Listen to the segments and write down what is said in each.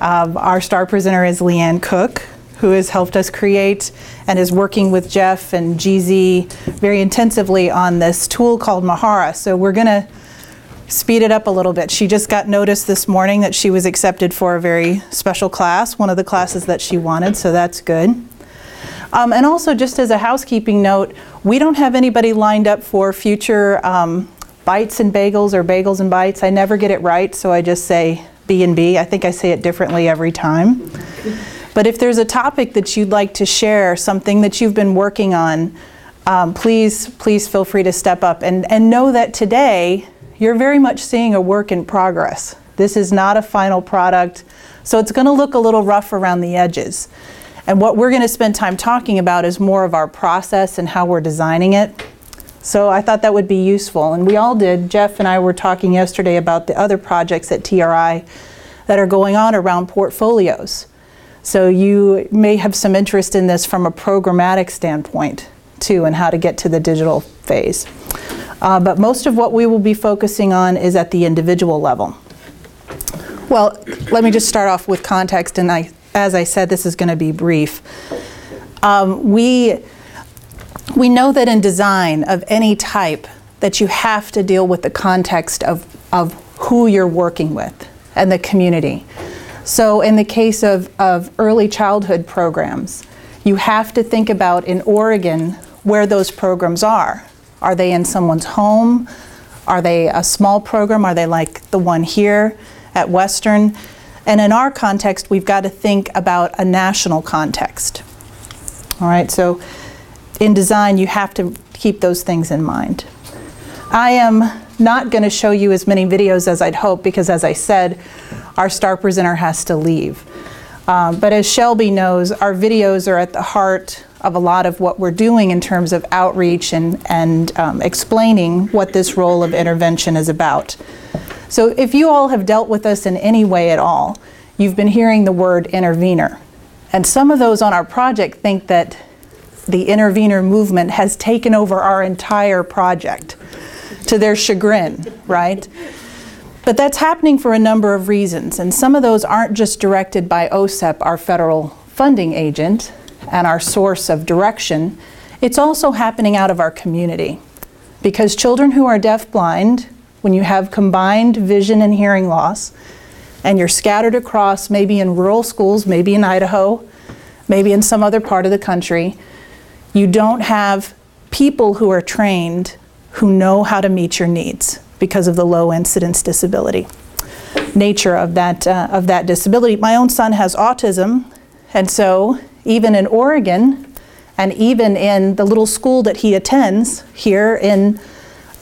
Um, our star presenter is Leanne Cook, who has helped us create and is working with Jeff and GZ very intensively on this tool called Mahara. So we're going to speed it up a little bit. She just got notice this morning that she was accepted for a very special class, one of the classes that she wanted, so that's good. Um, and also, just as a housekeeping note, we don't have anybody lined up for future um, bites and bagels or bagels and bites. I never get it right, so I just say B and B. I think I say it differently every time. But if there's a topic that you'd like to share, something that you've been working on, um, please, please feel free to step up and, and know that today you're very much seeing a work in progress. This is not a final product, so it's going to look a little rough around the edges. And what we're going to spend time talking about is more of our process and how we're designing it. So I thought that would be useful. And we all did. Jeff and I were talking yesterday about the other projects at TRI that are going on around portfolios. So you may have some interest in this from a programmatic standpoint too and how to get to the digital phase. Uh, but most of what we will be focusing on is at the individual level. Well, let me just start off with context, and I, as I said, this is going to be brief. Um, we, we know that in design of any type, that you have to deal with the context of, of who you're working with and the community. So, in the case of, of early childhood programs, you have to think about in Oregon where those programs are. Are they in someone's home? Are they a small program? Are they like the one here at Western? And in our context, we've got to think about a national context. All right, so in design, you have to keep those things in mind. I am not going to show you as many videos as I'd hope because, as I said, our star presenter has to leave. Um, but as Shelby knows, our videos are at the heart of a lot of what we're doing in terms of outreach and, and um, explaining what this role of intervention is about. So if you all have dealt with us in any way at all, you've been hearing the word intervener. And some of those on our project think that the intervener movement has taken over our entire project to their chagrin, right? But that's happening for a number of reasons, and some of those aren't just directed by OSEP, our federal funding agent and our source of direction. It's also happening out of our community. Because children who are deafblind, when you have combined vision and hearing loss, and you're scattered across maybe in rural schools, maybe in Idaho, maybe in some other part of the country, you don't have people who are trained who know how to meet your needs because of the low incidence disability nature of that, uh, of that disability. My own son has autism, and so even in Oregon, and even in the little school that he attends here in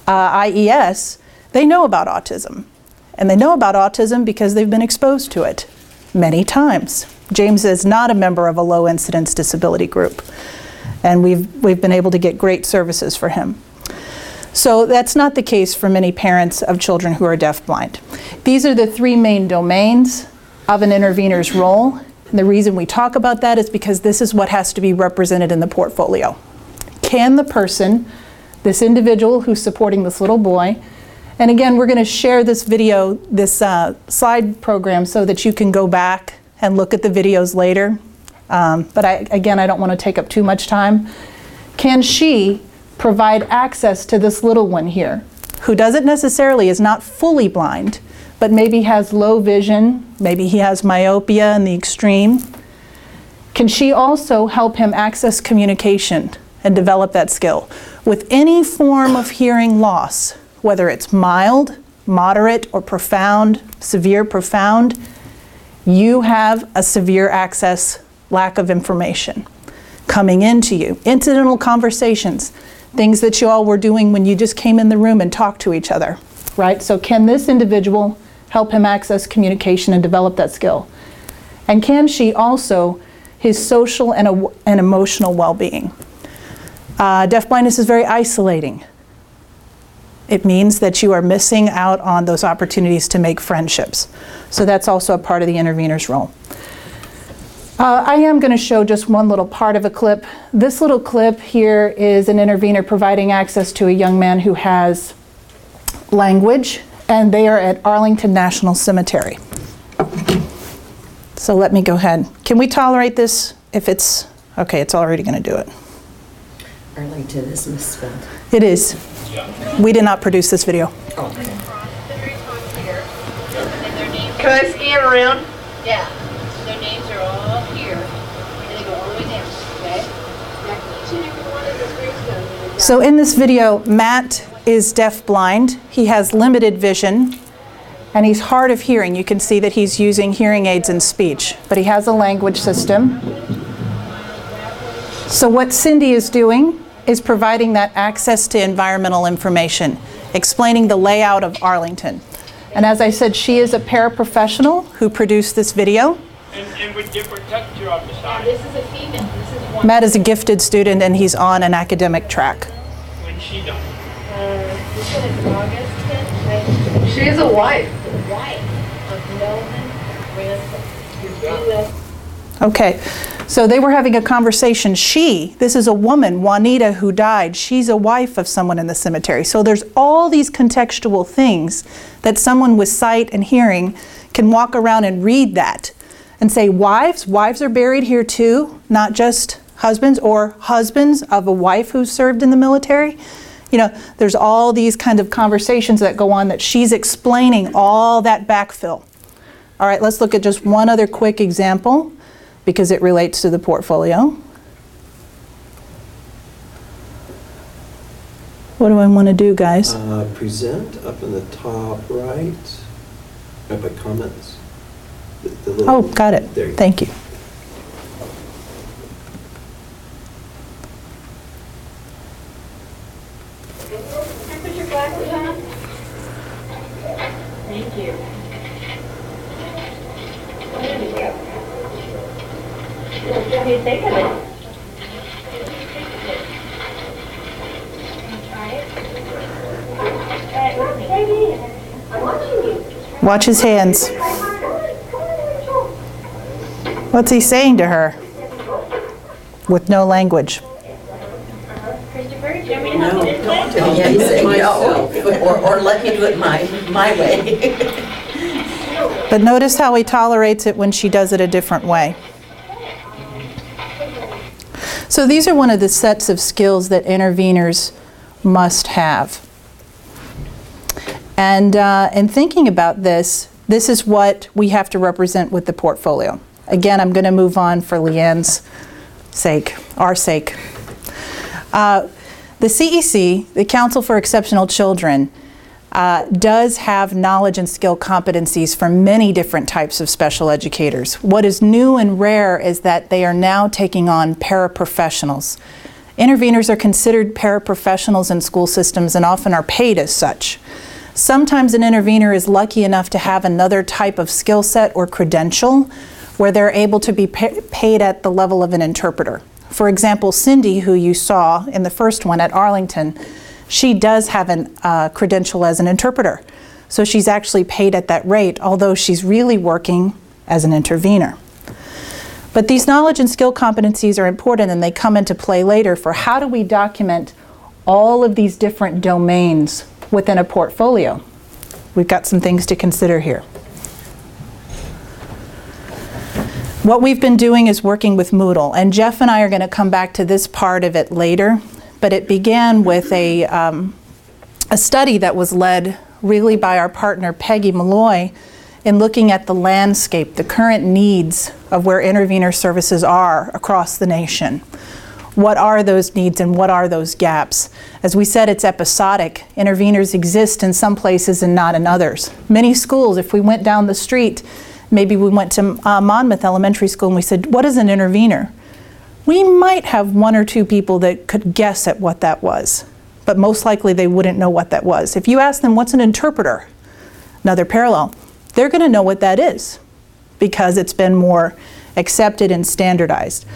uh, IES, they know about autism. And they know about autism because they've been exposed to it many times. James is not a member of a low incidence disability group, and we've, we've been able to get great services for him. So that's not the case for many parents of children who are deafblind. These are the three main domains of an intervener's role. And the reason we talk about that is because this is what has to be represented in the portfolio. Can the person, this individual who's supporting this little boy, and again, we're going to share this video, this uh, slide program, so that you can go back and look at the videos later. Um, but I, again, I don't want to take up too much time. Can she provide access to this little one here, who doesn't necessarily is not fully blind, but maybe has low vision, maybe he has myopia in the extreme. Can she also help him access communication and develop that skill? With any form of hearing loss, whether it's mild, moderate, or profound, severe, profound, you have a severe access lack of information coming into you. Incidental conversations things that you all were doing when you just came in the room and talked to each other, right? So, can this individual help him access communication and develop that skill? And can she also his social and, a, and emotional well being? Uh, deafblindness is very isolating. It means that you are missing out on those opportunities to make friendships. So, that's also a part of the intervener's role. Uh, I am going to show just one little part of a clip. This little clip here is an intervener providing access to a young man who has language, and they are at Arlington National Cemetery. So let me go ahead. Can we tolerate this if it's, okay, it's already going to do it. Arlington is misspelled. It is. We did not produce this video. Oh, Can I scan around? Yeah, their names are all here, and they go all the way down, okay? Now, each and every one of the gravestones. So in this video, Matt is deaf-blind. He has limited vision, and he's hard of hearing. You can see that he's using hearing aids and speech, but he has a language system. So what Cindy is doing is providing that access to environmental information, explaining the layout of Arlington. And as I said, she is a paraprofessional who produced this video. And, and with different texture on the Now, side this is a female, this is one. Matt is a gifted student and he's on an academic track. when she done. Uh, This one is August 10th, right? She's a wife. The wife of Melvin Ransom, U.S. Okay, so they were having a conversation. She, this is a woman, Juanita, who died. She's a wife of someone in the cemetery. So there's all these contextual things that someone with sight and hearing can walk around and read that and say, wives, wives are buried here too, not just husbands or husbands of a wife who served in the military. You know, there's all these kind of conversations that go on that she's explaining all that backfill. All right, let's look at just one other quick example because it relates to the portfolio. What do I want to do, guys? Uh, Present up in the top right, right by comments. The- the Oh, got it. There you go. Thank you. Can I put your glasses on? Thank you. There you go. What do you think of it? Try it. Try it with me. Baby, I'm watching you. Watch his hands. What's he saying to her? With no language. Christopher, do you want me to help you this way? Oh, yeah, he said no, or, or let me do it my, my way. But notice how he tolerates it when she does it a different way. So these are one of the sets of skills that interveners must have. And uh, in thinking about this, this is what we have to represent with the portfolio. Again, I'm going to move on for Leanne's sake, our sake. Uh, the CEC, the Council for Exceptional Children, uh, does have knowledge and skill competencies for many different types of special educators. What is new and rare is that they are now taking on paraprofessionals. Interveners are considered paraprofessionals in school systems and often are paid as such. Sometimes an intervener is lucky enough to have another type of skill set or credential where they're able to be pa- paid at the level of an interpreter. For example, Cindy, who you saw in the first one at Arlington, she does have a uh, credential as an interpreter. So she's actually paid at that rate, although she's really working as an intervener. But these knowledge and skill competencies are important and they come into play later for how do we document all of these different domains within a portfolio. We've got some things to consider here. What we've been doing is working with Moodle, and Jeff and I are going to come back to this part of it later, but it began with a, um, a study that was led really by our partner Peggy Malloy in looking at the landscape, the current needs of where intervener services are across the nation. What are those needs and what are those gaps? As we said, it's episodic. Interveners exist in some places and not in others. Many schools, if we went down the street, maybe we went to uh, Monmouth Elementary School and we said, What is an intervener? We might have one or two people that could guess at what that was, but most likely they wouldn't know what that was. If you ask them, What's an interpreter? Another parallel, they're going to know what that is because it's been more accepted and standardized.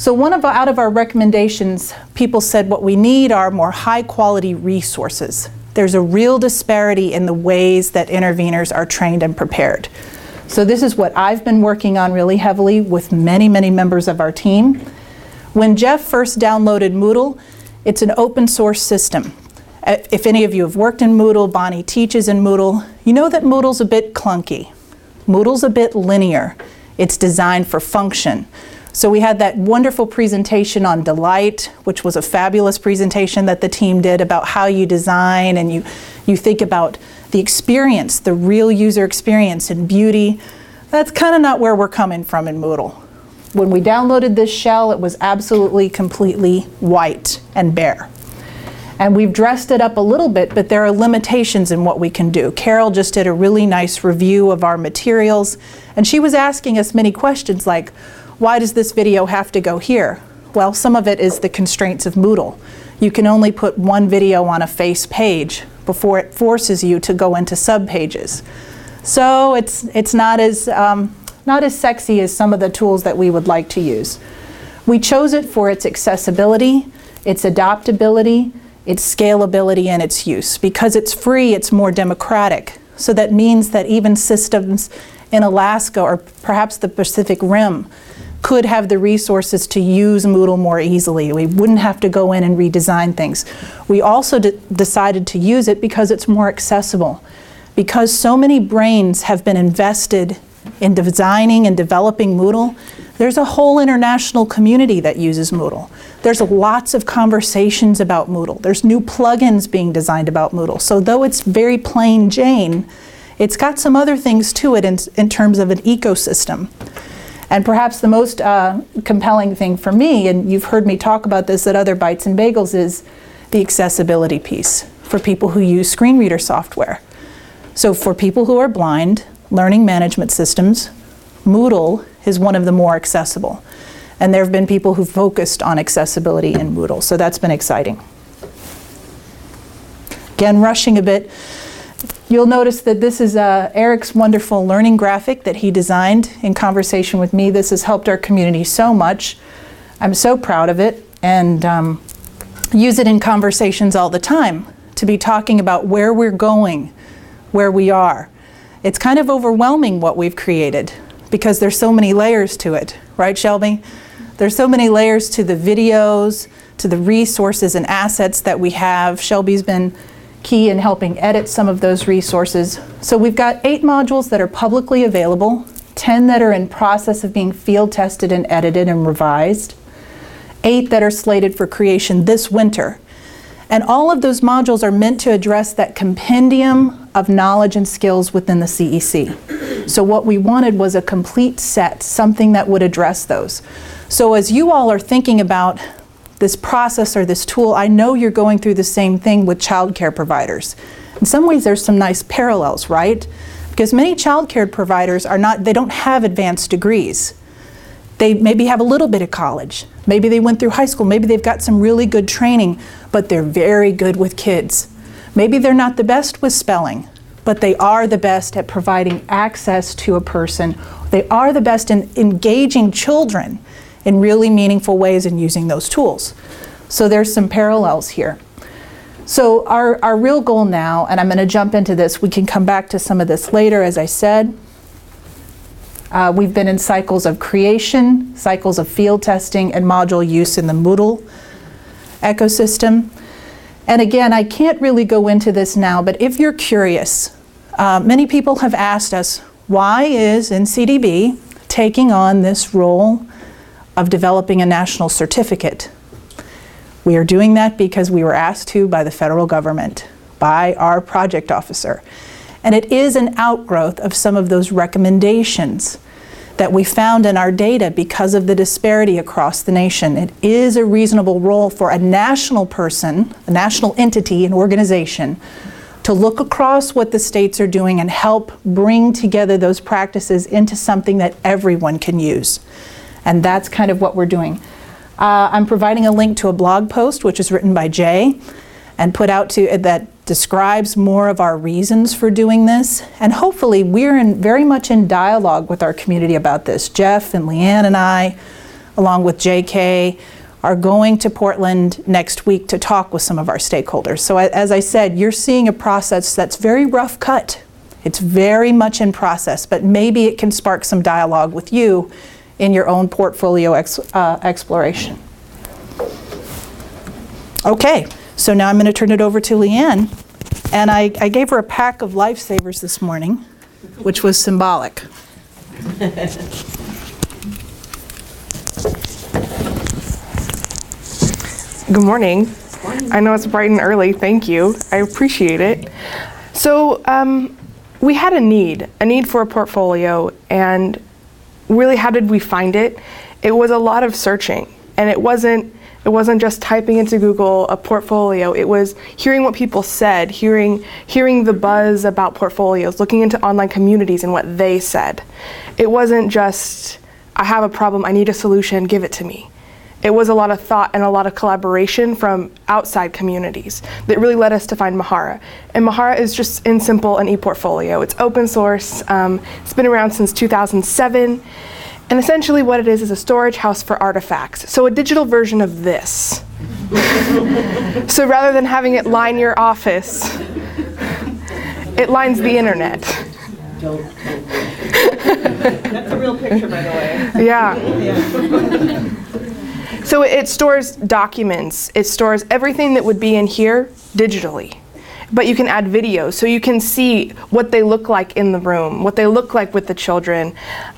So one of out of our recommendations, people said what we need are more high quality resources. There's a real disparity in the ways that interveners are trained and prepared. So this is what I've been working on really heavily with many, many members of our team. When Jeff first downloaded Moodle, it's an open source system. Uh, If any of you have worked in Moodle, Bonnie teaches in Moodle, you know that Moodle's a bit clunky. Moodle's a bit linear. It's designed for function. So we had that wonderful presentation on Delight, which was a fabulous presentation that the team did about how you design and you, you think about the experience, the real user experience and beauty. That's kind of not where we're coming from in Moodle. When we downloaded this shell, it was absolutely completely white and bare. And we've dressed it up a little bit, but there are limitations in what we can do. Carol just did a really nice review of our materials, and she was asking us many questions like, why does this video have to go here? Well, some of it is the constraints of Moodle. You can only put one video on a face page before it forces you to go into subpages. So it's, it's not, as, um, not as sexy as some of the tools that we would like to use. We chose it for its accessibility, its adaptability, its scalability, and its use. Because it's free, it's more democratic. So that means that even systems in Alaska or perhaps the Pacific Rim could have the resources to use Moodle more easily. We wouldn't have to go in and redesign things. We also de- decided to use it because it's more accessible. Because so many brains have been invested in designing and developing Moodle, there's a whole international community that uses Moodle. There's lots of conversations about Moodle. There's new plugins being designed about Moodle. So though it's very plain Jane, it's got some other things to it in, in terms of an ecosystem. And perhaps the most uh, compelling thing for me, and you've heard me talk about this at other Bites and Bagels, is the accessibility piece for people who use screen reader software. So for people who are blind, learning management systems, Moodle is one of the more accessible. And there have been people who focused on accessibility in Moodle, so that's been exciting. Again, rushing a bit, You'll notice that this is uh, Eric's wonderful learning graphic that he designed in conversation with me. This has helped our community so much. I'm so proud of it and um, use it in conversations all the time to be talking about where we're going, where we are. It's kind of overwhelming what we've created because there's so many layers to it, right, Shelby? There's so many layers to the videos, to the resources and assets that we have. Shelby's been key in helping edit some of those resources. So we've got eight modules that are publicly available, 10 that are in process of being field tested and edited and revised, eight that are slated for creation this winter. And all of those modules are meant to address that compendium of knowledge and skills within the CEC. So what we wanted was a complete set, something that would address those. So as you all are thinking about this process or this tool, I know you're going through the same thing with childcare providers. In some ways, there's some nice parallels, right? Because many childcare providers are not, they don't have advanced degrees. They maybe have a little bit of college. Maybe they went through high school. Maybe they've got some really good training, but they're very good with kids. Maybe they're not the best with spelling, but they are the best at providing access to a person. They are the best in engaging children in really meaningful ways and using those tools. So there's some parallels here. So our, our real goal now, and I'm going to jump into this, we can come back to some of this later, as I said. Uh, we've been in cycles of creation, cycles of field testing, and module use in the Moodle ecosystem. And again, I can't really go into this now, but if you're curious, uh, many people have asked us, why is NCDB taking on this role of developing a national certificate. We are doing that because we were asked to by the federal government, by our project officer. And it is an outgrowth of some of those recommendations that we found in our data because of the disparity across the nation. It is a reasonable role for a national person, a national entity, an organization, to look across what the states are doing and help bring together those practices into something that everyone can use. And that's kind of what we're doing. Uh, I'm providing a link to a blog post, which is written by Jay and put out to that describes more of our reasons for doing this. And hopefully, we're in, very much in dialogue with our community about this. Jeff and Leanne and I, along with JK, are going to Portland next week to talk with some of our stakeholders. So, as I said, you're seeing a process that's very rough cut. It's very much in process, but maybe it can spark some dialogue with you in your own portfolio ex, uh, exploration. Okay, so now I'm going to turn it over to Leanne. And I, I gave her a pack of lifesavers this morning, which was symbolic. Good morning. I know it's bright and early. Thank you. I appreciate it. So, um, we had a need, a need for a portfolio, and really, how did we find it? It was a lot of searching, and it wasn't. It wasn't just typing into Google a portfolio. It was hearing what people said, hearing hearing the buzz about portfolios, looking into online communities and what they said. It wasn't just I have a problem, I need a solution, give it to me it was a lot of thought and a lot of collaboration from outside communities that really led us to find Mahara. And Mahara is just in simple an e-portfolio. It's open source. Um, it's been around since 2007. And essentially what it is is a storage house for artifacts. So a digital version of this. so rather than having it line your office, it lines the internet. That's a real picture, by the way. Yeah. So it stores documents. It stores everything that would be in here digitally. But you can add videos, so you can see what they look like in the room, what they look like with the children,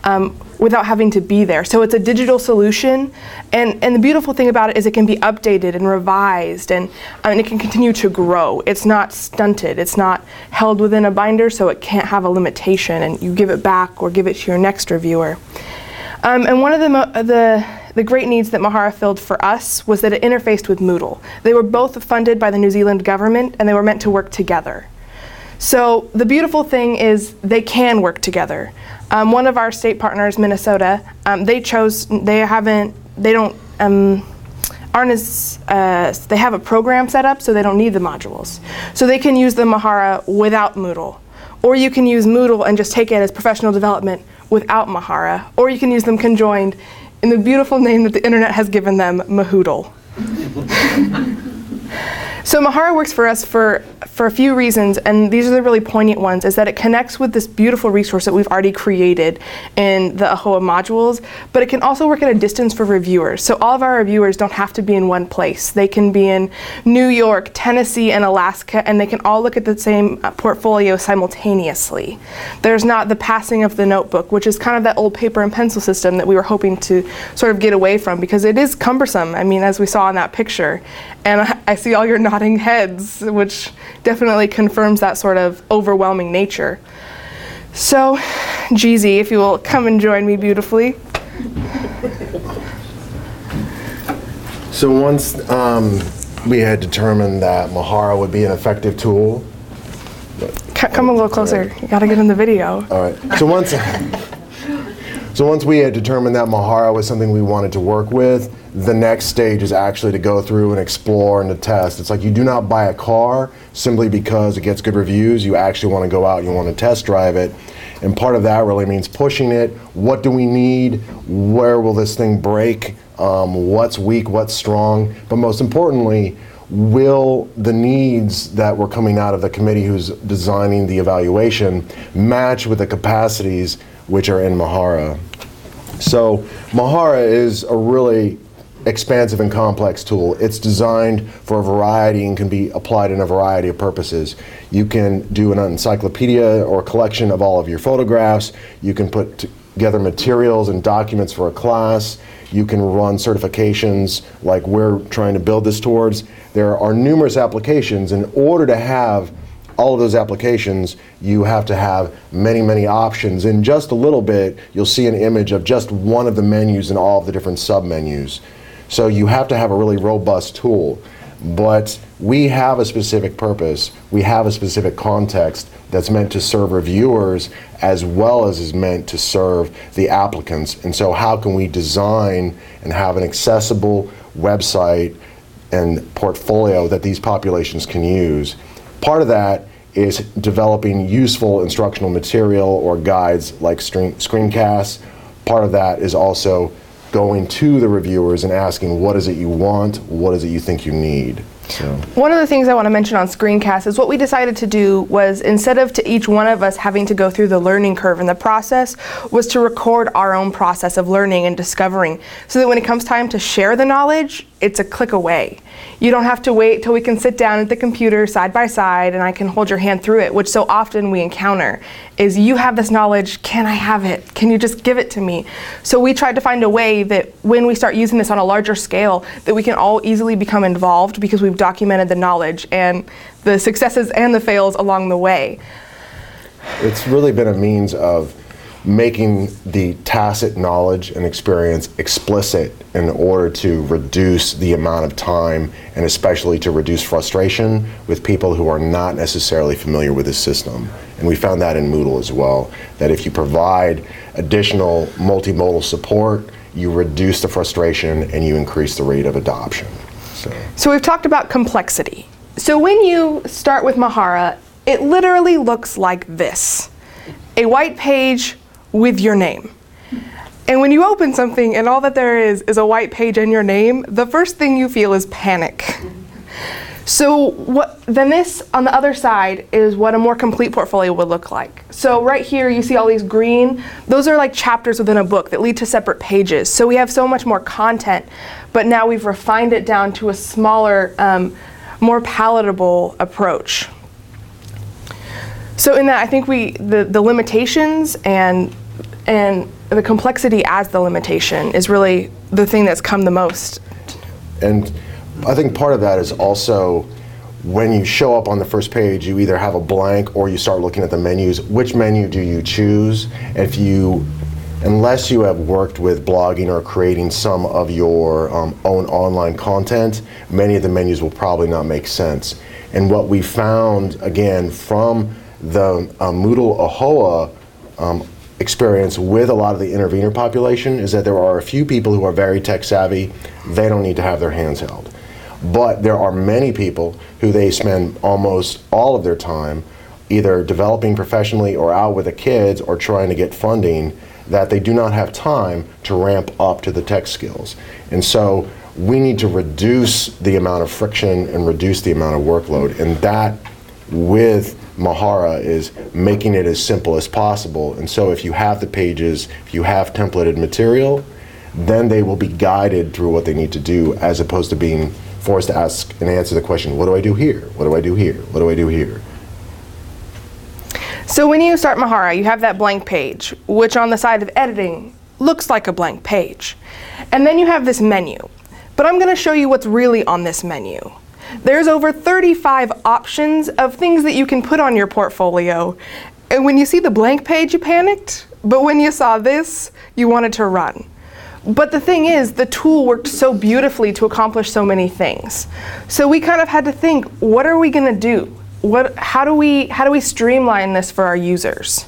um, without having to be there. So it's a digital solution, and, and the beautiful thing about it is it can be updated and revised, and, and it can continue to grow. It's not stunted. It's not held within a binder, so it can't have a limitation, and you give it back or give it to your next reviewer. Um, and one of the, the the great needs that Mahara filled for us was that it interfaced with Moodle. They were both funded by the New Zealand government and they were meant to work together. So the beautiful thing is they can work together. Um, one of our state partners, Minnesota, um, they chose, they haven't, they don't, um, aren't as, uh, they have a program set up so they don't need the modules. So they can use the Mahara without Moodle. Or you can use Moodle and just take it as professional development without Mahara. Or you can use them conjoined in the beautiful name that the internet has given them, Mahoodle. So Mahara works for us for, for a few reasons, and these are the really poignant ones, is that it connects with this beautiful resource that we've already created in the OHOA modules, but it can also work at a distance for reviewers. So all of our reviewers don't have to be in one place. They can be in New York, Tennessee, and Alaska, and they can all look at the same uh, portfolio simultaneously. There's not the passing of the notebook, which is kind of that old paper and pencil system that we were hoping to sort of get away from because it is cumbersome, I mean, as we saw in that picture. And I, I see all your nodding heads, which definitely confirms that sort of overwhelming nature. So, Jeezy, if you will come and join me beautifully. So once um, we had determined that Mahara would be an effective tool, C- come a little closer. You gotta get in the video. all right. So once, so once we had determined that Mahara was something we wanted to work with, the next stage is actually to go through and explore and to test. It's like you do not buy a car simply because it gets good reviews. You actually want to go out and you want to test drive it. And part of that really means pushing it. What do we need? Where will this thing break? Um, what's weak? What's strong? But most importantly, will the needs that were coming out of the committee who's designing the evaluation match with the capacities which are in Mahara? So Mahara is a really expansive and complex tool. It's designed for a variety and can be applied in a variety of purposes. You can do an encyclopedia or collection of all of your photographs. You can put together materials and documents for a class. You can run certifications like we're trying to build this towards. There are numerous applications. In order to have all of those applications, you have to have many, many options. In just a little bit, you'll see an image of just one of the menus and all of the different sub-menus. So you have to have a really robust tool. But we have a specific purpose, we have a specific context that's meant to serve reviewers as well as is meant to serve the applicants. And so, how can we design and have an accessible website and portfolio that these populations can use? Part of that is developing useful instructional material or guides like screen, screencasts. Part of that is also going to the reviewers and asking what is it you want, what is it you think you need. So. One of the things I want to mention on screencast is what we decided to do was instead of to each one of us having to go through the learning curve in the process was to record our own process of learning and discovering so that when it comes time to share the knowledge it's a click away. You don't have to wait till we can sit down at the computer side by side and I can hold your hand through it which so often we encounter is you have this knowledge can I have it? Can you just give it to me? So we tried to find a way that when we start using this on a larger scale that we can all easily become involved because documented the knowledge and the successes and the fails along the way. It's really been a means of making the tacit knowledge and experience explicit in order to reduce the amount of time and especially to reduce frustration with people who are not necessarily familiar with the system. And we found that in Moodle as well, that if you provide additional multimodal support, you reduce the frustration and you increase the rate of adoption. So. So we've talked about complexity. So when you start with Mahara, it literally looks like this. A white page with your name. And when you open something and all that there is is a white page and your name, the first thing you feel is panic. So what then this on the other side is what a more complete portfolio would look like. So right here you see all these green, those are like chapters within a book that lead to separate pages. So we have so much more content, but now we've refined it down to a smaller, um, more palatable approach. So in that I think we the, the limitations and and the complexity as the limitation is really the thing that's come the most. And I think part of that is also when you show up on the first page, you either have a blank or you start looking at the menus. Which menu do you choose? If you, unless you have worked with blogging or creating some of your um, own online content, many of the menus will probably not make sense. And what we found, again, from the uh, Moodle OHOA um, experience with a lot of the intervener population is that there are a few people who are very tech savvy. They don't need to have their hands held. But there are many people who they spend almost all of their time either developing professionally or out with the kids or trying to get funding that they do not have time to ramp up to the tech skills. And so we need to reduce the amount of friction and reduce the amount of workload. And that with Mahara is making it as simple as possible. And so if you have the pages, if you have templated material, then they will be guided through what they need to do as opposed to being forced to ask and answer the question, what do I do here? What do I do here? What do I do here? So when you start Mahara, you have that blank page, which on the side of editing looks like a blank page. And then you have this menu. But I'm going to show you what's really on this menu. There's over 35 options of things that you can put on your portfolio. And when you see the blank page, you panicked. But when you saw this, you wanted to run. But the thing is, the tool worked so beautifully to accomplish so many things. So we kind of had to think, what are we going to do? What, how, do we, how do we streamline this for our users?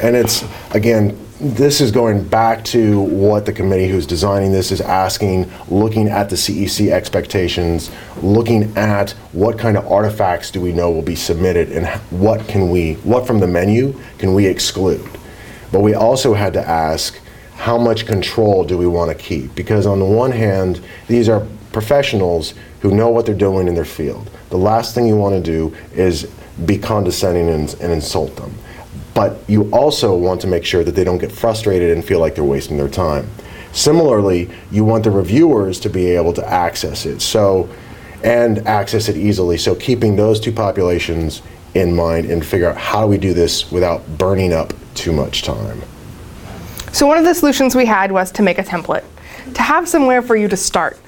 And it's, again, this is going back to what the committee who's designing this is asking, looking at the CEC expectations, looking at what kind of artifacts do we know will be submitted and what can we, what from the menu can we exclude. But we also had to ask, how much control do we want to keep? Because on the one hand, these are professionals who know what they're doing in their field. The last thing you want to do is be condescending and, and insult them. But you also want to make sure that they don't get frustrated and feel like they're wasting their time. Similarly, you want the reviewers to be able to access it. So, and access it easily. So keeping those two populations in mind and figure out how do we do this without burning up too much time. So one of the solutions we had was to make a template, to have somewhere for you to start.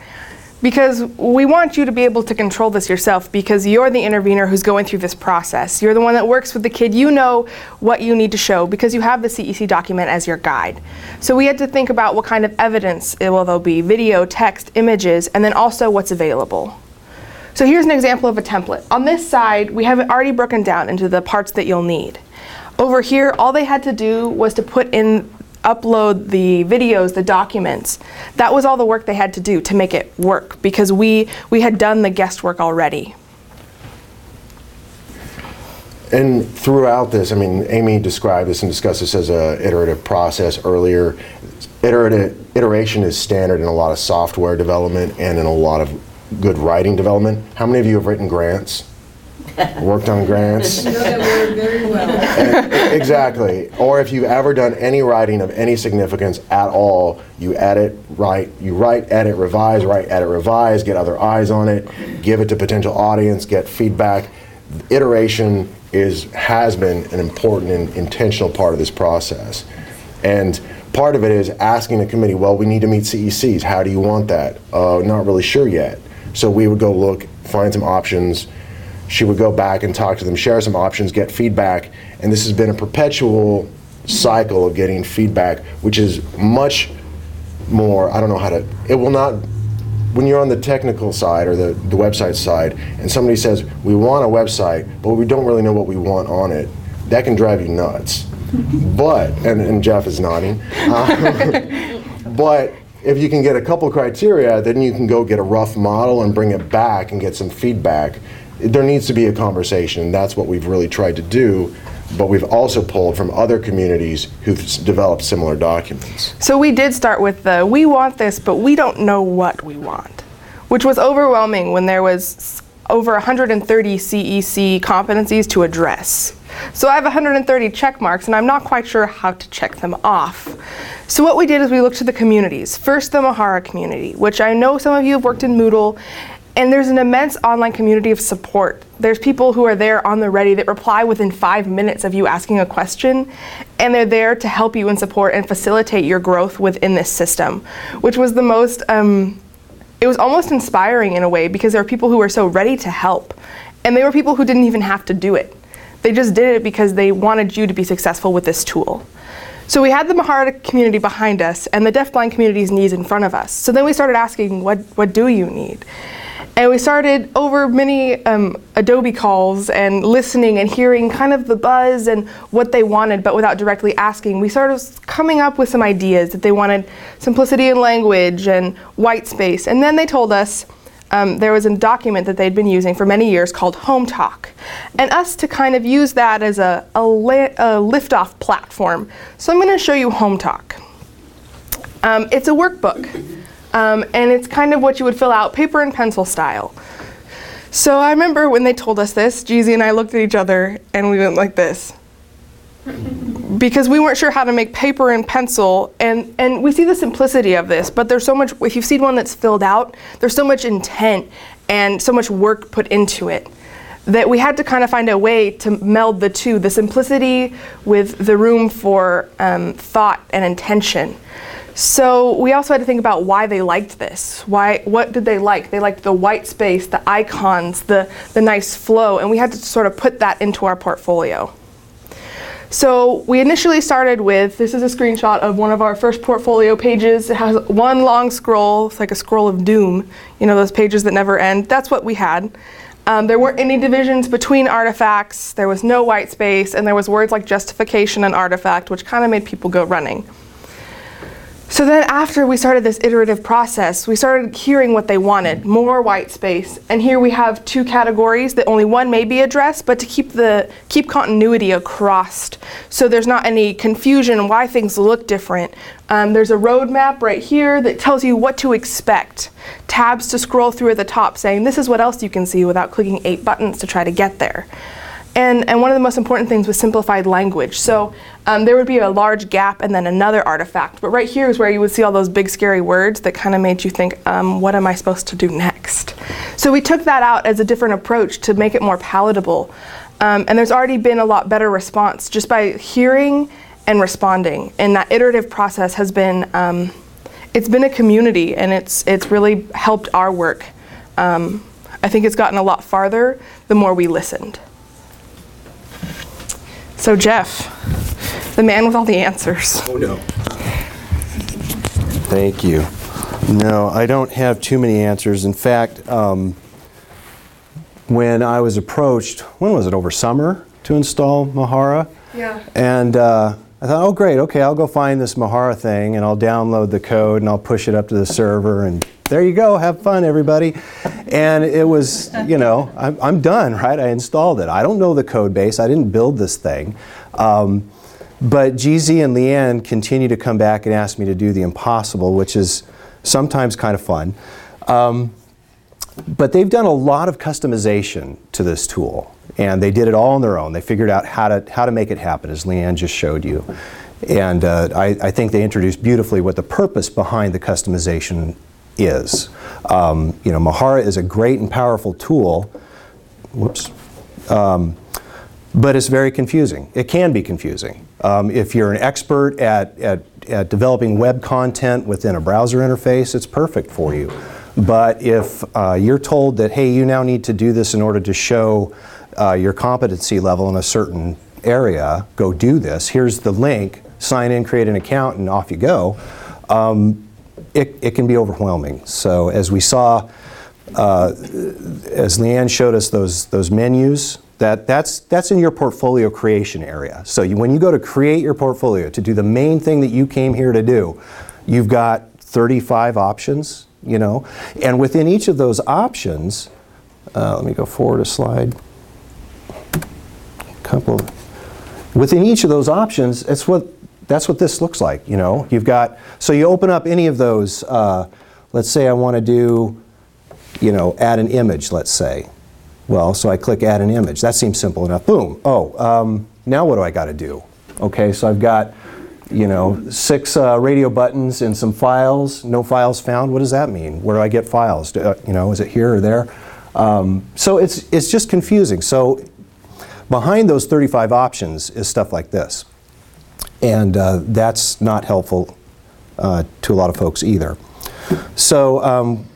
Because we want you to be able to control this yourself because you're the intervener who's going through this process. You're the one that works with the kid. You know what you need to show because you have the CEC document as your guide. So we had to think about what kind of evidence it will there be, video, text, images, and then also what's available. So here's an example of a template. On this side, we have it already broken down into the parts that you'll need. Over here, all they had to do was to put in upload the videos, the documents. That was all the work they had to do to make it work because we, we had done the guest work already. And throughout this, I mean, Amy described this and discussed this as a iterative process earlier. Iterative, iteration is standard in a lot of software development and in a lot of good writing development. How many of you have written grants? Worked on grants? exactly. Or if you've ever done any writing of any significance at all, you edit, write, you write, edit, revise, write, edit, revise, get other eyes on it, give it to potential audience, get feedback. Iteration is has been an important and intentional part of this process. And part of it is asking the committee, well, we need to meet CECs. How do you want that? Uh, not really sure yet. So we would go look, find some options. She would go back and talk to them, share some options, get feedback. And this has been a perpetual cycle of getting feedback, which is much more, I don't know how to, it will not, when you're on the technical side or the, the website side, and somebody says, we want a website, but we don't really know what we want on it, that can drive you nuts. But, and, and Jeff is nodding, um, but if you can get a couple criteria, then you can go get a rough model and bring it back and get some feedback. There needs to be a conversation. And that's what we've really tried to do. But we've also pulled from other communities who've s- developed similar documents. So we did start with the we want this, but we don't know what we want, which was overwhelming when there was over 130 CEC competencies to address. So I have 130 check marks and I'm not quite sure how to check them off. So what we did is we looked to the communities. First the Mahara community, which I know some of you have worked in Moodle, and there's an immense online community of support. There's people who are there on the ready that reply within five minutes of you asking a question, and they're there to help you and support and facilitate your growth within this system, which was the most, um, it was almost inspiring in a way because there were people who were so ready to help, and they were people who didn't even have to do it. They just did it because they wanted you to be successful with this tool. So we had the Mahara community behind us and the deafblind community's needs in front of us. So then we started asking, what, what do you need? And we started over many um, Adobe calls and listening and hearing kind of the buzz and what they wanted, but without directly asking. We started coming up with some ideas that they wanted simplicity in language and white space. And then they told us um, there was a document that they'd been using for many years called Home Talk, and us to kind of use that as a, a, la- a liftoff platform. So I'm going to show you Home Talk. Um, it's a workbook, um, and it's kind of what you would fill out paper and pencil style. So I remember when they told us this, Jeezy and I looked at each other and we went like this. because we weren't sure how to make paper and pencil and, and we see the simplicity of this but there's so much if you've seen one that's filled out there's so much intent and so much work put into it that we had to kind of find a way to meld the two the simplicity with the room for um, thought and intention so we also had to think about why they liked this. Why? What did they like? They liked the white space, the icons, the the nice flow, and we had to sort of put that into our portfolio. So we initially started with this is a screenshot of one of our first portfolio pages. It has one long scroll. It's like a scroll of doom. You know those pages that never end. That's what we had. Um, there weren't any divisions between artifacts. There was no white space, and there was words like justification and artifact, which kind of made people go running. So then after we started this iterative process, we started hearing what they wanted, more white space. And here we have two categories that only one may be addressed, but to keep the keep continuity across. So there's not any confusion why things look different. Um, there's a roadmap right here that tells you what to expect. Tabs to scroll through at the top saying this is what else you can see without clicking eight buttons to try to get there. And, and one of the most important things was simplified language. So um, there would be a large gap and then another artifact. But right here is where you would see all those big scary words that kind of made you think, um, what am I supposed to do next? So we took that out as a different approach to make it more palatable. Um, and there's already been a lot better response just by hearing and responding. And that iterative process has been, um, it's been a community and it's, it's really helped our work. Um, I think it's gotten a lot farther the more we listened. So, Jeff, the man with all the answers. Oh, no. Thank you. No, I don't have too many answers. In fact, um, when I was approached, when was it, over summer to install Mahara? Yeah. And uh, I thought, oh, great, okay, I'll go find this Mahara thing and I'll download the code and I'll push it up to the server and there you go, have fun, everybody. And it was, you know, I'm, I'm done, right? I installed it. I don't know the code base, I didn't build this thing. Um, but GZ and Leanne continue to come back and ask me to do the impossible, which is sometimes kind of fun. Um, but they've done a lot of customization to this tool, and they did it all on their own. They figured out how to how to make it happen, as Leanne just showed you, and uh, I, I think they introduced beautifully what the purpose behind the customization is. Um, you know, Mahara is a great and powerful tool. Whoops. Um, but it's very confusing. It can be confusing. Um, if you're an expert at, at, at developing web content within a browser interface, it's perfect for you. But if uh, you're told that, hey, you now need to do this in order to show uh, your competency level in a certain area, go do this, here's the link, sign in, create an account, and off you go, um, it, it can be overwhelming. So as we saw, uh, as Leanne showed us those, those menus, that, that's, that's in your portfolio creation area. So you, when you go to create your portfolio, to do the main thing that you came here to do, you've got 35 options, you know, and within each of those options, uh, let me go forward a slide. A couple within each of those options, it's what that's what this looks like. You know, you've got so you open up any of those. Uh, let's say I want to do, you know, add an image. Let's say, well, so I click add an image. That seems simple enough. Boom. Oh, um, now what do I got to do? Okay, so I've got, you know, six uh, radio buttons and some files. No files found. What does that mean? Where do I get files? Do, uh, you know, is it here or there? Um, so it's it's just confusing. So behind those 35 options is stuff like this, and uh, that's not helpful uh, to a lot of folks either. So. Um,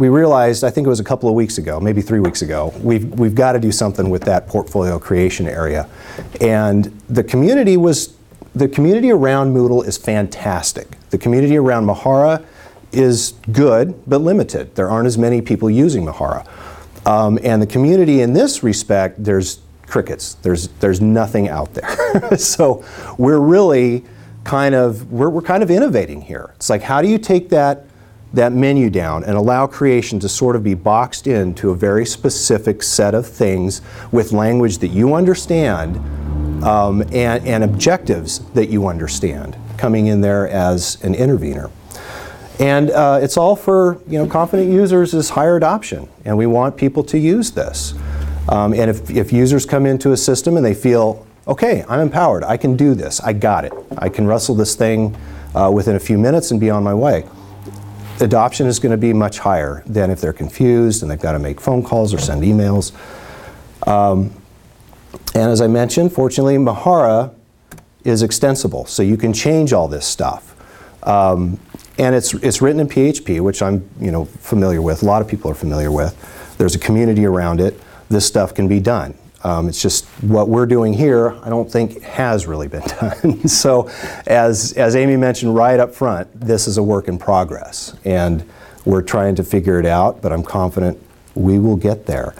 we realized, I think it was a couple of weeks ago, maybe three weeks ago, we've, we've got to do something with that portfolio creation area. And the community was, the community around Moodle is fantastic. The community around Mahara is good, but limited. There aren't as many people using Mahara. Um, and the community in this respect, there's crickets. There's, there's nothing out there. so we're really kind of, we're, we're kind of innovating here. It's like, how do you take that that menu down and allow creation to sort of be boxed into a very specific set of things with language that you understand um, and, and objectives that you understand coming in there as an intervener. And uh, it's all for you know confident users is higher adoption, and we want people to use this. Um, and if, if users come into a system and they feel, okay, I'm empowered, I can do this, I got it, I can wrestle this thing uh, within a few minutes and be on my way adoption is going to be much higher than if they're confused and they've got to make phone calls or send emails. Um, and as I mentioned, fortunately, Mahara is extensible, so you can change all this stuff. Um, and it's, it's written in PHP, which I'm you know, familiar with. A lot of people are familiar with. There's a community around it. This stuff can be done. Um, it's just what we're doing here, I don't think has really been done. so, as, as Amy mentioned right up front, this is a work in progress. And we're trying to figure it out, but I'm confident we will get there.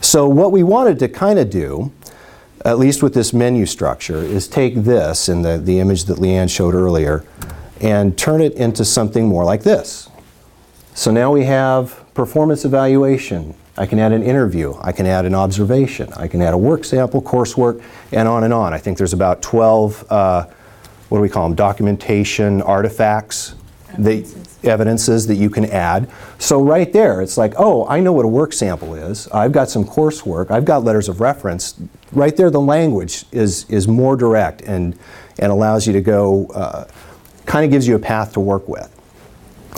So, what we wanted to kind of do, at least with this menu structure, is take this in the, the image that Leanne showed earlier and turn it into something more like this. So now we have performance evaluation, I can add an interview, I can add an observation, I can add a work sample, coursework, and on and on. I think there's about 12, uh, what do we call them, documentation artifacts, evidences. The evidences that you can add. So right there, it's like, oh, I know what a work sample is. I've got some coursework. I've got letters of reference. Right there, the language is, is more direct and, and allows you to go, uh, kind of gives you a path to work with.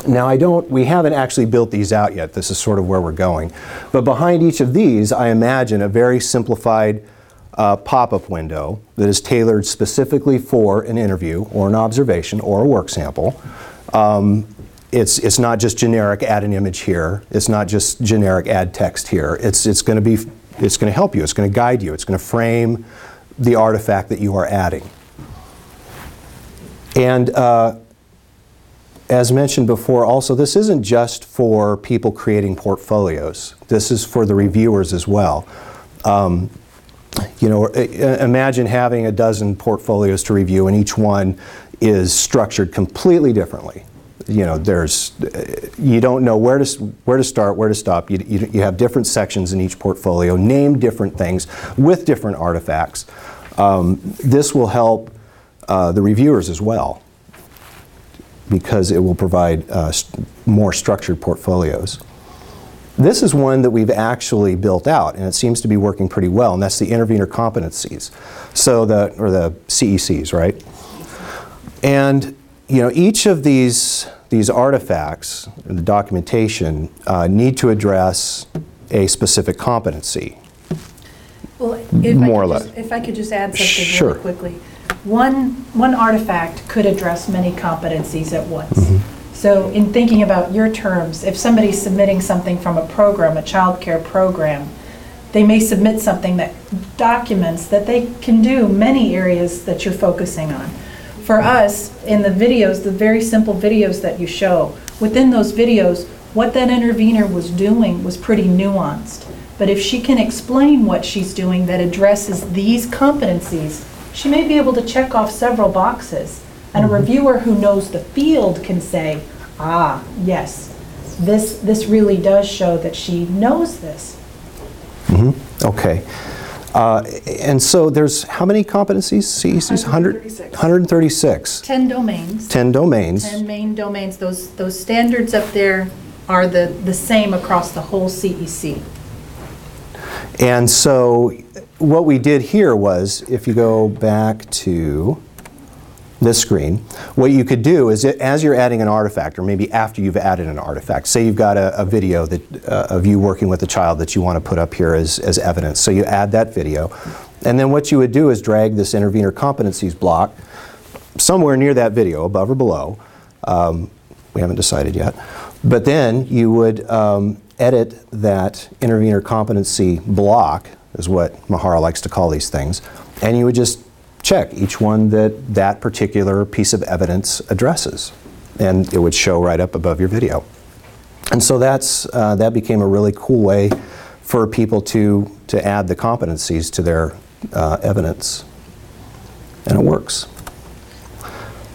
Now I don't, we haven't actually built these out yet. This is sort of where we're going. But behind each of these, I imagine a very simplified uh, pop-up window that is tailored specifically for an interview or an observation or a work sample. Um, it's, it's not just generic add an image here. It's not just generic add text here. It's, it's going to be, it's going to help you. It's going to guide you. It's going to frame the artifact that you are adding. And uh, as mentioned before, also, this isn't just for people creating portfolios. This is for the reviewers as well. Um, you know, imagine having a dozen portfolios to review, and each one is structured completely differently. You know, there's, you don't know where to, where to start, where to stop. You, you, you have different sections in each portfolio, name different things with different artifacts. Um, this will help uh, the reviewers as well because it will provide uh, st more structured portfolios. This is one that we've actually built out, and it seems to be working pretty well, and that's the intervenor competencies. So the, or the CECs, right? And, you know, each of these, these artifacts, the documentation, uh, need to address a specific competency. Well, if I More or could less. just- If I could just add something Sure. really quickly. One, one artifact could address many competencies at once. Mm-hmm. So in thinking about your terms, if somebody's submitting something from a program, a childcare program, they may submit something that documents that they can do many areas that you're focusing on. For us, in the videos, the very simple videos that you show, within those videos, what that intervener was doing was pretty nuanced. But if she can explain what she's doing that addresses these competencies, she may be able to check off several boxes. And a reviewer who knows the field can say, ah, yes, this, this really does show that she knows this. Mm-hmm. Okay. Uh, And so there's, how many competencies, CECs? 100 136. 136. 10 domains. 10 domains. 10 main domains, those, those standards up there are the, the same across the whole CEC. And so what we did here was, if you go back to this screen, what you could do is that as you're adding an artifact, or maybe after you've added an artifact, say you've got a, a video that, uh, of you working with a child that you want to put up here as, as evidence. So you add that video. And then what you would do is drag this intervener competencies block somewhere near that video, above or below. Um, we haven't decided yet. But then you would um, edit that intervener competency block, is what Mahara likes to call these things, and you would just check each one that that particular piece of evidence addresses. And it would show right up above your video. And so that's, uh, that became a really cool way for people to, to add the competencies to their uh, evidence. And it works.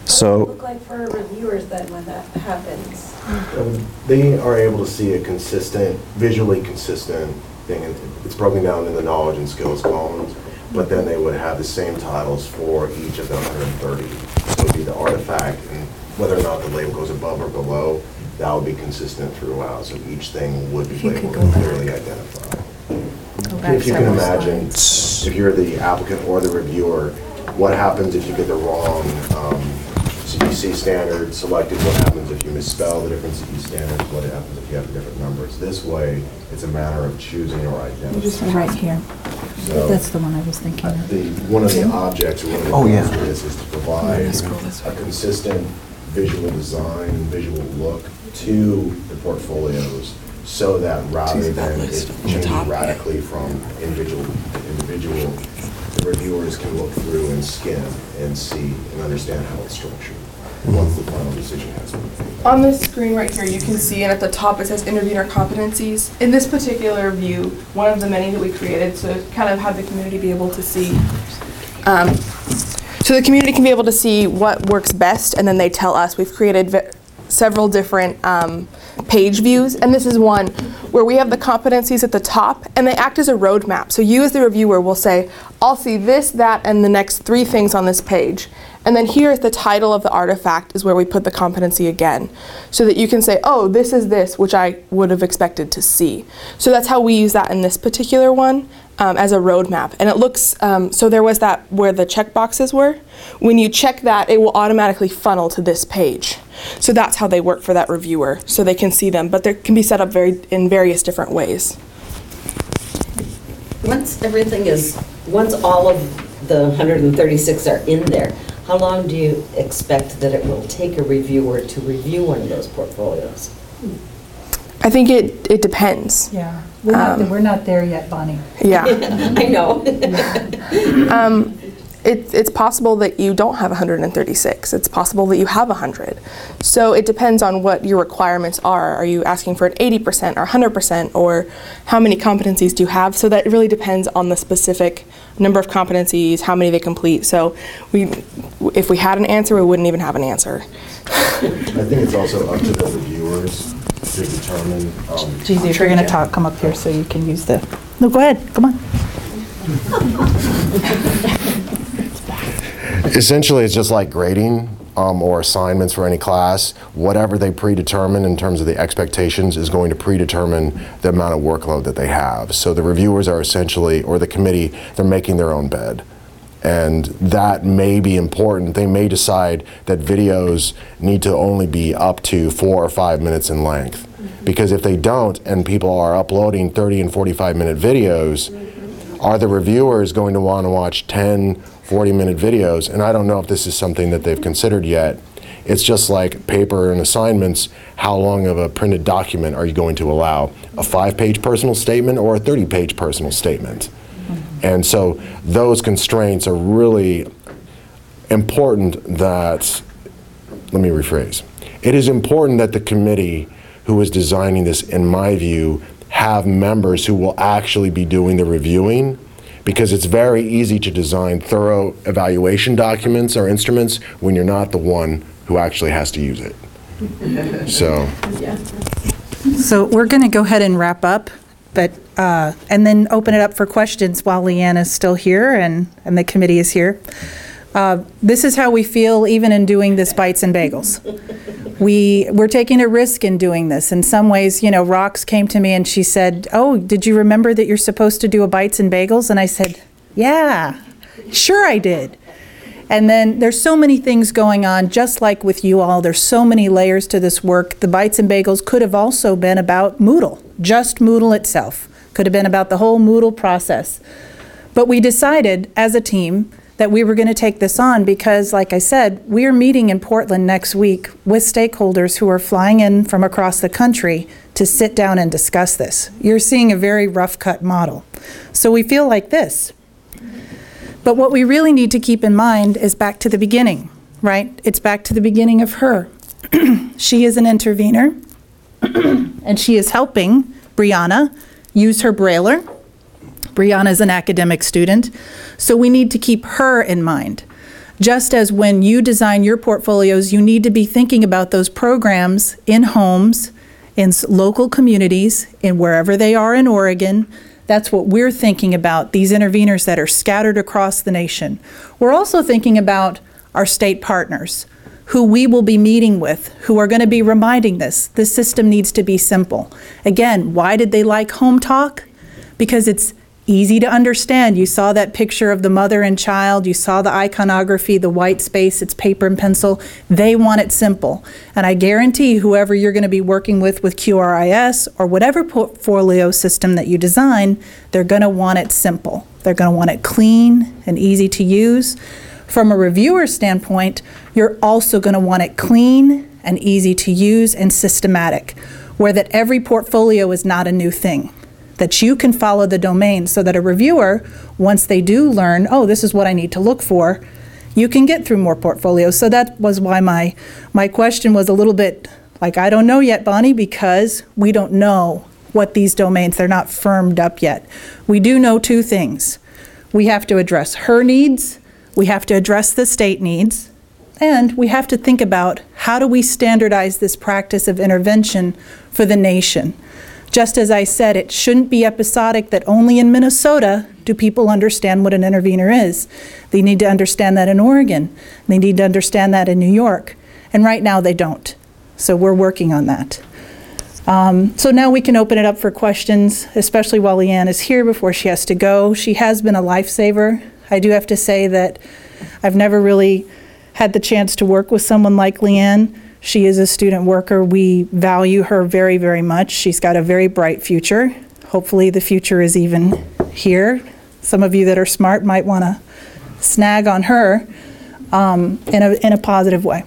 So. look like for reviewers then when that happens? Um, They are able to see a consistent, visually consistent thing. and It's broken down in the knowledge and skills columns, but then they would have the same titles for each of the 130. So it'd be the artifact, and whether or not the label goes above or below, that would be consistent throughout. So each thing would be labeled and clearly identified. If you can imagine, if you're the applicant or the reviewer, what happens if you get the wrong um, CEC standard selected? What happens if you misspell the different CE standards? What happens if you have different numbers? This way, it's a matter of choosing or identifying. Right here. So That's the one I was thinking uh, of. the, one of the objects, or one of the Oh, yeah. goals of this is to provide a consistent visual design, visual look to the portfolios so that rather than it changing radically from individual to individual, the reviewers can look through and skim and see and understand how it's structured once the final decision has been made. On this screen right here, you can see, and at the top it says intervener competencies. In this particular view, one of the many that we created to kind of have the community be able to see. um, So the community can be able to see what works best, and then they tell us. We've created ve- several different um, page views, and this is one where we have the competencies at the top, and they act as a roadmap. So you as the reviewer will say, I'll see this, that, and the next three things on this page. And then here at the title of the artifact is where we put the competency again, so that you can say, oh, this is this, which I would have expected to see. So that's how we use that in this particular one um, as a roadmap. And it looks, um, so there was that where the check boxes were. When you check that, it will automatically funnel to this page. So that's how they work for that reviewer, so they can see them. But they can be set up very in various different ways. Once everything is, once all of the 136 are in there, how long do you expect that it will take a reviewer to review one of those portfolios? I think it, it depends. Yeah, we're not, um, we're not there yet, Bonnie. Yeah. I know. Um, It, it's possible that you don't have 136. It's possible that you have 100. So it depends on what your requirements are. Are you asking for an 80% or 100% or how many competencies do you have? So that really depends on the specific number of competencies, how many they complete. So we, if we had an answer, we wouldn't even have an answer. I think it's also up to the reviewers to determine. um, Geezy, if you're going to talk, come up here so you can use the, no, go ahead, come on. Essentially, it's just like grading um, or assignments for any class, whatever they predetermine in terms of the expectations is going to predetermine the amount of workload that they have. So the reviewers are essentially, or the committee, they're making their own bed. And that may be important. They may decide that videos need to only be up to four or five minutes in length. Because if they don't, and people are uploading 30 and 45 minute videos, are the reviewers going to want to watch 10, 40 minute videos? And I don't know if this is something that they've considered yet. It's just like paper and assignments. How long of a printed document are you going to allow? A five page personal statement or a 30 page personal statement? And so those constraints are really important that, let me rephrase. It is important that the committee who is designing this, in my view, have members who will actually be doing the reviewing because it's very easy to design thorough evaluation documents or instruments when you're not the one who actually has to use it. So, So we're going to go ahead and wrap up, but, uh, and then open it up for questions while Leanne is still here and, and the committee is here. Uh, This is how we feel even in doing this Bites and Bagels. We, we're taking a risk in doing this. In some ways, you know, Rox came to me and she said, oh, did you remember that you're supposed to do a Bites and Bagels? And I said, yeah, sure I did. And then there's so many things going on, just like with you all. There's so many layers to this work. The Bites and Bagels could have also been about Moodle, just Moodle itself. Could have been about the whole Moodle process. But we decided as a team that we were going to take this on because, like I said, we are meeting in Portland next week with stakeholders who are flying in from across the country to sit down and discuss this. You're seeing a very rough cut model. So we feel like this. But what we really need to keep in mind is back to the beginning, right? It's back to the beginning of her. she is an intervener, and she is helping Brianna use her brailler. Brianna is an academic student, so we need to keep her in mind. Just as when you design your portfolios, you need to be thinking about those programs in homes, in local communities, in wherever they are in Oregon. That's what we're thinking about, these interveners that are scattered across the nation. We're also thinking about our state partners, who we will be meeting with, who are going to be reminding this, this system needs to be simple. Again, why did they like Home Talk? Because it's easy to understand. You saw that picture of the mother and child, you saw the iconography, the white space, it's paper and pencil. They want it simple. And I guarantee whoever you're going to be working with with QRIS or whatever portfolio system that you design, they're going to want it simple. They're going to want it clean and easy to use. From a reviewer standpoint, you're also going to want it clean and easy to use and systematic, where that every portfolio is not a new thing that you can follow the domain so that a reviewer, once they do learn, oh, this is what I need to look for, you can get through more portfolios. So that was why my, my question was a little bit like, I don't know yet, Bonnie, because we don't know what these domains, they're not firmed up yet. We do know two things. We have to address her needs, we have to address the state needs, and we have to think about how do we standardize this practice of intervention for the nation. Just as I said, it shouldn't be episodic that only in Minnesota do people understand what an intervener is. They need to understand that in Oregon. They need to understand that in New York. And right now they don't. So we're working on that. Um, so now we can open it up for questions, especially while Leanne is here before she has to go. She has been a lifesaver. I do have to say that I've never really had the chance to work with someone like Leanne. She is a student worker. We value her very, very much. She's got a very bright future. Hopefully, the future is even here. Some of you that are smart might want to snag on her um, in, a, in a positive way.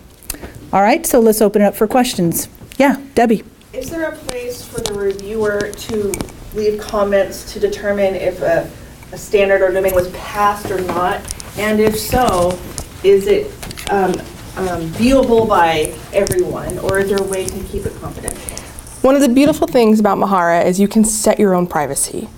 All right, so let's open it up for questions. Yeah, Debbie. Is there a place for the reviewer to leave comments to determine if a, a standard or domain was passed or not? And if so, is it um, um, viewable by everyone, or is there a way to keep it confidential? One of the beautiful things about Mahara is you can set your own privacy.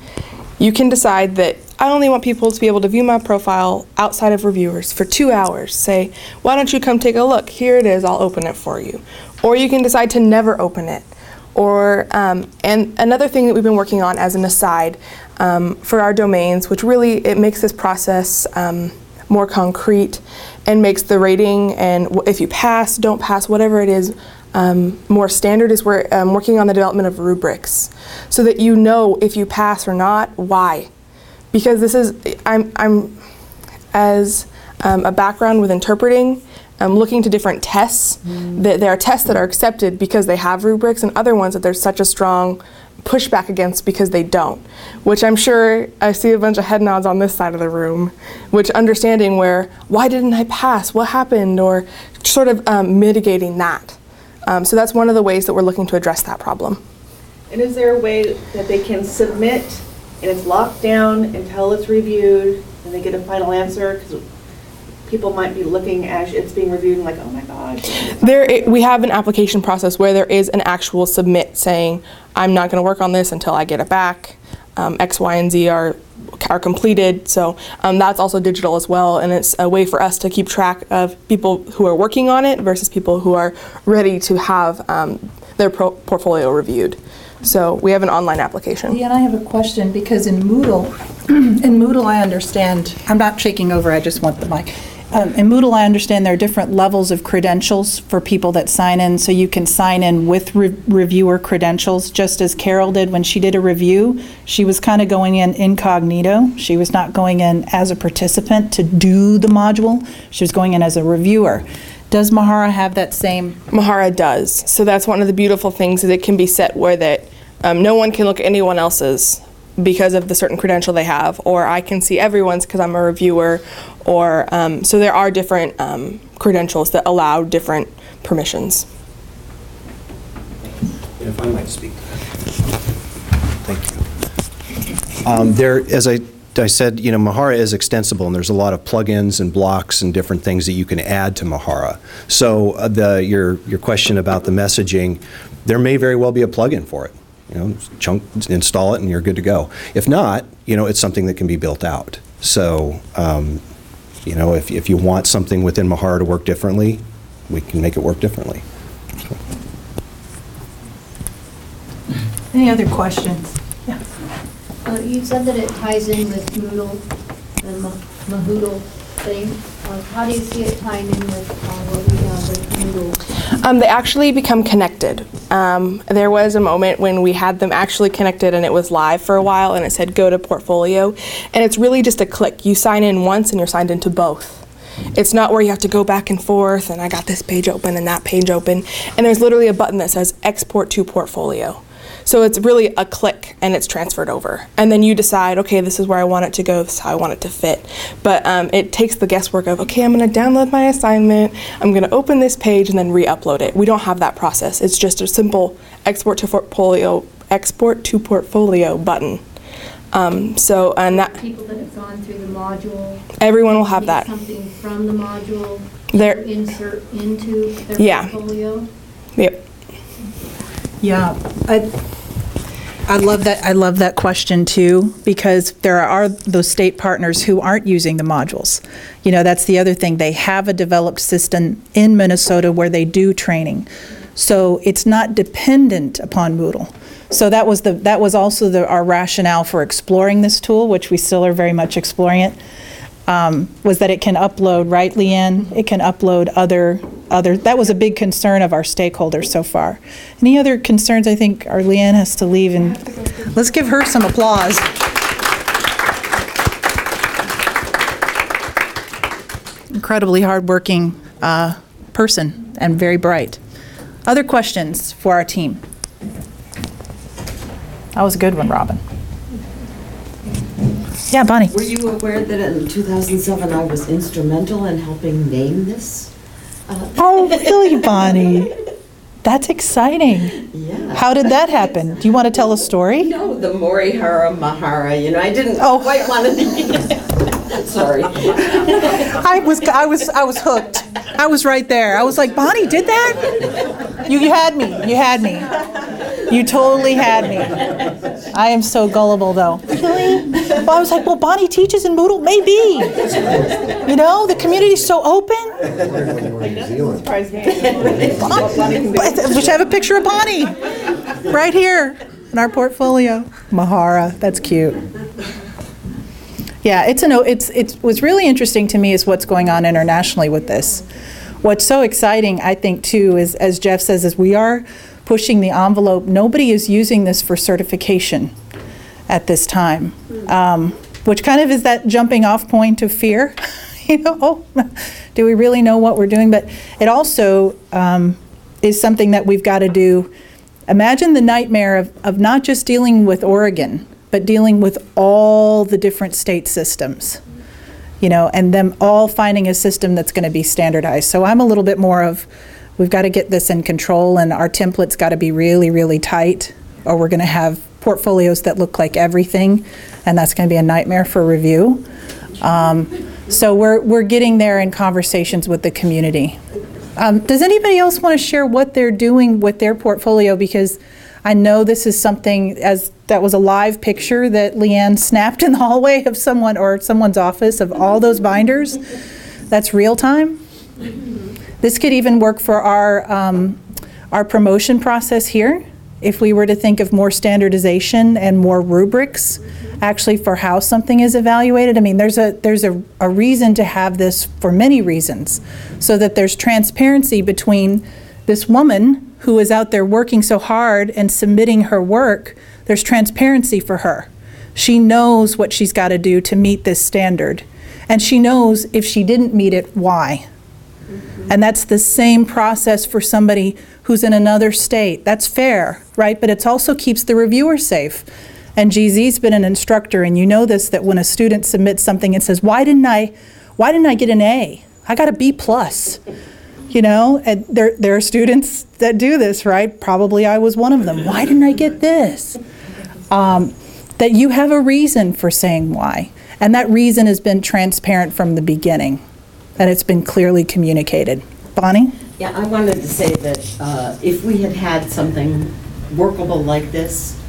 You can decide that I only want people to be able to view my profile outside of reviewers for two hours. Say, why don't you come take a look? Here it is, I'll open it for you. Or you can decide to never open it. Or, um, and another thing that we've been working on as an aside um, for our domains, which really it makes this process um, more concrete, and makes the rating and if you pass, don't pass, whatever it is, um, more standard is we're um, working on the development of rubrics so that you know if you pass or not, why. Because this is, I'm, I'm as um, a background with interpreting, um, looking to different tests. That there are tests that are accepted because they have rubrics, and other ones that there's such a strong pushback against because they don't. Which I'm sure I see a bunch of head nods on this side of the room. Which understanding where why didn't I pass? What happened? Or sort of um, mitigating that. Um, so that's one of the ways that we're looking to address that problem. And is there a way that they can submit and it's locked down until it's reviewed and they get a final answer? Because people might be looking as it's being reviewed and like, oh my gosh. There, i- we have an application process where there is an actual submit saying, I'm not going to work on this until I get it back. Um, X, Y, and Z are are completed. So um, that's also digital as well, and it's a way for us to keep track of people who are working on it versus people who are ready to have um, their pro- portfolio reviewed. So we have an online application. Yeah, and I have a question, because in Moodle, in Moodle, I understand, I'm not shaking over, I just want the mic. Um, In Moodle, I understand there are different levels of credentials for people that sign in, so you can sign in with re- reviewer credentials, just as Carol did when she did a review. She was kind of going in incognito. She was not going in as a participant to do the module. She was going in as a reviewer. Does Mahara have that same? Mahara does. So that's one of the beautiful things that it can be set where that um, no one can look at anyone else's because of the certain credential they have, or I can see everyone's because I'm a reviewer, or um, so there are different um, credentials that allow different permissions. If I might speak to that. Thank you. Um, There, as I, I said, you know, Mahara is extensible, and there's a lot of plugins and blocks and different things that you can add to Mahara. So uh, the, your, your question about the messaging, there may very well be a plugin for it. You know, chunk, install it, and you're good to go. If not, you know, it's something that can be built out. So, um, you know, if, if you want something within Mahara to work differently, we can make it work differently. Any other questions? Uh, You said that it ties in with Moodle, the Mahoodle thing. Uh, How do you see it tying in with uh, what we? Um, they actually become connected. Um, there was a moment when we had them actually connected and it was live for a while and it said go to portfolio. And it's really just a click. You sign in once and you're signed into both. It's not where you have to go back and forth and I got this page open and that page open. And there's literally a button that says export to portfolio. So it's really a click and it's transferred over. And then you decide, okay, this is where I want it to go, this is how I want it to fit. But um, it takes the guesswork of, okay, I'm going to download my assignment, I'm going to open this page and then re upload it. We don't have that process. It's just a simple export to portfolio, export to portfolio button. Um, so, and that People that have gone through the module. everyone will have that. Something from the module There- to insert into their Yeah. portfolio? Yep. Yeah, I, I love that, I love that question too, because there are those state partners who aren't using the modules. You know, that's the other thing, they have a developed system in Minnesota where they do training. So it's not dependent upon Moodle. So that was the, that was also the, our rationale for exploring this tool, which we still are very much exploring it, um, was that it can upload, right, Leanne? It can upload other, other, that was a big concern of our stakeholders so far. Any other concerns? I think our Leanne has to leave, and let's give her some applause. Incredibly hardworking uh, person and very bright. Other questions for our team? That was a good one, Robin. Yeah, Bonnie? Were you aware that in 2007 I was instrumental in helping name this? Uh, oh, really, Bonnie? That's exciting. Yeah. How did that happen? Do you want to tell a story? No, the Morihara Mahara, you know, I didn't Oh. quite want to. Sorry. I was, I was, I was hooked. I was right there. I was like, Bonnie did that? You, you had me. You had me. You totally had me. I am so gullible, though. Really? Well, I was like, well, Bonnie teaches in Moodle. Maybe. You know, the community's so open. Surprise me. We should have a picture of Bonnie right here in our portfolio. Mahara, that's cute. Yeah, it's an, it's, it's, what's really interesting to me is what's going on internationally with this. What's so exciting, I think, too, is, as Jeff says, is we are pushing the envelope. Nobody is using this for certification at this time, um, which kind of is that jumping off point of fear. you know, oh, do we really know what we're doing? But it also um, is something that we've got to do. Imagine the nightmare of, of not just dealing with Oregon, but dealing with all the different state systems, you know, and them all finding a system that's going to be standardized. So I'm a little bit more of, we've got to get this in control, and our template's got to be really, really tight, or we're going to have portfolios that look like everything, and that's going to be a nightmare for review. Um, so we're, we're getting there in conversations with the community. Um, does anybody else want to share what they're doing with their portfolio? Because I know this is something as that was a live picture that Leanne snapped in the hallway of someone or someone's office of all those binders. That's real time. This could even work for our um, our promotion process here. If we were to think of more standardization and more rubrics, actually for how something is evaluated. I mean, there's a there's a, a reason to have this for many reasons, so that there's transparency between this woman who is out there working so hard and submitting her work. There's transparency for her. She knows what she's got to do to meet this standard, and she knows if she didn't meet it, why. And that's the same process for somebody who's in another state. That's fair, right? But it also keeps the reviewer safe. And GZ's been an instructor, and you know this that when a student submits something and says, "Why didn't I, why didn't I get an A? I got a B plus." You know, and there there are students that do this, right? Probably I was one of them. Why didn't I get this? Um, that you have a reason for saying why, and that reason has been transparent from the beginning, and it's been clearly communicated. Bonnie. Yeah, I wanted to say that uh, if we had had something workable like this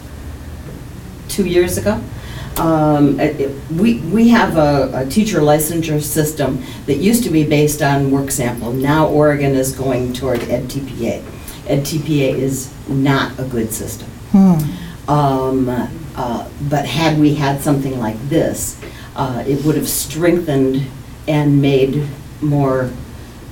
two years ago, um, it- it- we we have a a teacher licensure system that used to be based on work sample. Now Oregon is going toward EdTPA. EdTPA is not a good system. Um, uh, But had we had something like this, uh, it would have strengthened and made more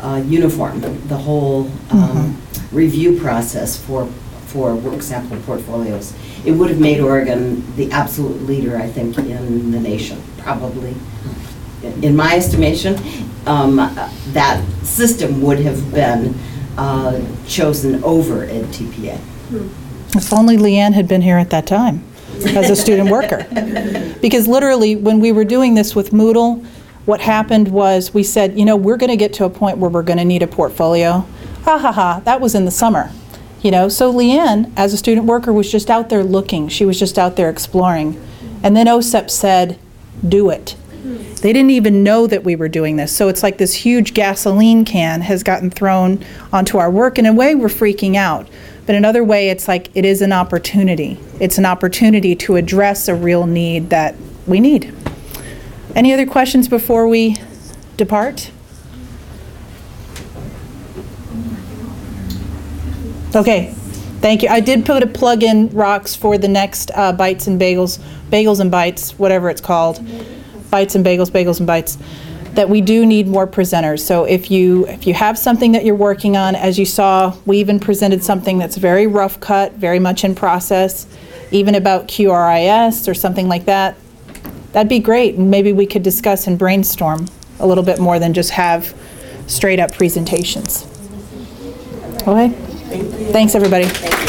uh, uniform, the whole um, review process for, for work sample portfolios. It would have made Oregon the absolute leader, I think, in the nation, probably. In my estimation, um, that system would have been uh, chosen over EdTPA. If only Leanne had been here at that time as a student worker. Because literally, when we were doing this with Moodle, what happened was we said, you know, we're going to get to a point where we're going to need a portfolio. Ha ha ha, that was in the summer. You know, so Leanne, as a student worker, was just out there looking. She was just out there exploring. And then OSEP said, do it. They didn't even know that we were doing this. So it's like this huge gasoline can has gotten thrown onto our work. In a way, we're freaking out. But in another way, it's like it is an opportunity. It's an opportunity to address a real need that we need. Any other questions before we depart? Okay, thank you. I did put a plug in rocks for the next uh, Bites and Bagels, Bagels and Bites, whatever it's called. Bites and Bagels, Bagels and Bites. That we do need more presenters. So if you if you have something that you're working on, as you saw, we even presented something that's very rough cut, very much in process, even about QRIS or something like that. That'd be great. and Maybe we could discuss and brainstorm a little bit more than just have straight up presentations. Okay? Thanks, everybody.